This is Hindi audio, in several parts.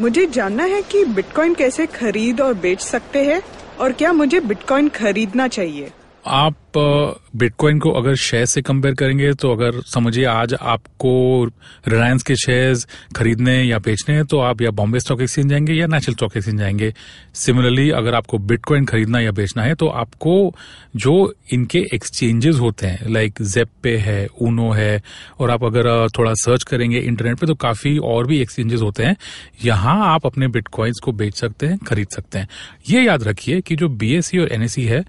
मुझे जानना है कि बिटकॉइन कैसे खरीद और बेच सकते हैं और क्या मुझे बिटकॉइन खरीदना चाहिए? आप बिटकॉइन को अगर शेयर से कंपेयर करेंगे तो अगर समझिए आज आपको रिलायंस के शेयर्स खरीदने या बेचने हैं तो आप या बॉम्बे स्टॉक एक्सचेंज जाएँगे या नेशनल स्टॉक एक्सचेंज जाएँगे। सिमिलरली अगर आपको बिटकॉइन खरीदना या बेचना है तो आपको जो इनके एक्सचेंजेस होते हैं लाइक जेप पे है ऊनो है, और आप अगर थोड़ा सर्च करेंगे इंटरनेट पर तो काफ़ी और भी एक्सचेंजेस होते हैं। यहाँ आप अपने बिटकॉइंस को बेच सकते हैं, खरीद सकते हैं। ये याद रखिए कि जो बीएससी और एनएससी है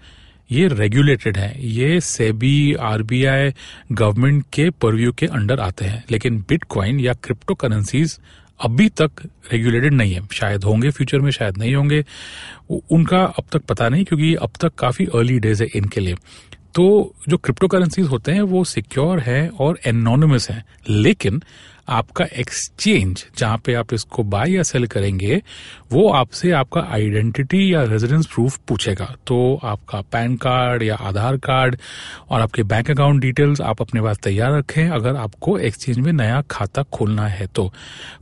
ये रेगुलेटेड है। ये सेबी, आरबीआई गवर्नमेंट के परव्यू के अंडर आते हैं। लेकिन बिटकॉइन या क्रिप्टो करेंसीज अभी तक रेगुलेटेड नहीं है। शायद होंगे फ्यूचर में, शायद नहीं होंगे। उनका अब तक पता नहीं, क्योंकि अब तक काफ़ी अर्ली डेज़ है इनके लिए। तो जो क्रिप्टो करेंसीज होते हैं, वो सिक्योर है और एनोनिमस है। लेकिन आपका एक्सचेंज जहाँ पे आप इसको बाय या सेल करेंगे, वो आपसे आपका आइडेंटिटी या रेजिडेंस प्रूफ पूछेगा। तो आपका पैन कार्ड या आधार कार्ड और आपके बैंक अकाउंट डिटेल्स आप अपने पास तैयार रखें, अगर आपको एक्सचेंज में नया खाता खोलना है तो।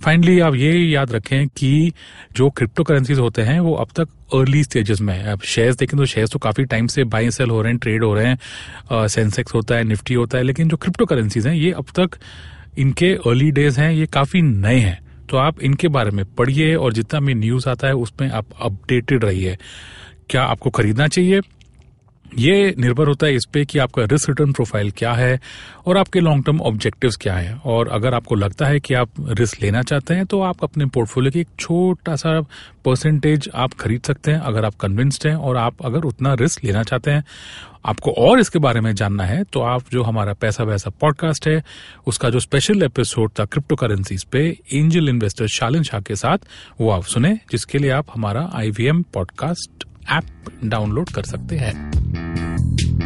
फाइनली आप ये याद रखें कि जो क्रिप्टो करेंसीज होते हैं, वो अब तक अर्ली स्टेजेस में है। अब शेयर्स देखें तो शेयर्स तो काफ़ी टाइम से बाय सेल हो रहे हैं ट्रेड हो रहे हैं। सेंसेक्स होता है निफ्टी होता है, लेकिन जो क्रिप्टो करेंसीज हैं, ये अब तक इनके अर्ली डेज़ हैं, ये काफ़ी नए हैं। तो आप इनके बारे में पढ़िए और जितना भी न्यूज़ आता है, उसमें आप अपडेटेड रहिए। क्या आपको खरीदना चाहिए? ये निर्भर होता है इस पे कि आपका रिस्क रिटर्न प्रोफ़ाइल क्या है और आपके लॉन्ग टर्म ऑब्जेक्टिव्स क्या है। और अगर आपको लगता है कि आप रिस्क लेना चाहते हैं तो आप अपने पोर्टफोलियो की एक छोटा सा परसेंटेज आप खरीद सकते हैं, अगर आप कन्विंस्ड हैं। और आप अगर उतना रिस्क लेना चाहते हैं, आपको और इसके बारे में जानना है तो आप जो हमारा पैसा वैसा पॉडकास्ट है, उसका जो स्पेशल एपिसोड था क्रिप्टो करेंसीज पे एंजल इन्वेस्टर शालिन शाह के साथ, वो आप सुने, जिसके लिए आप हमारा आईवीएम पॉडकास्ट ऐप डाउनलोड कर सकते हैं।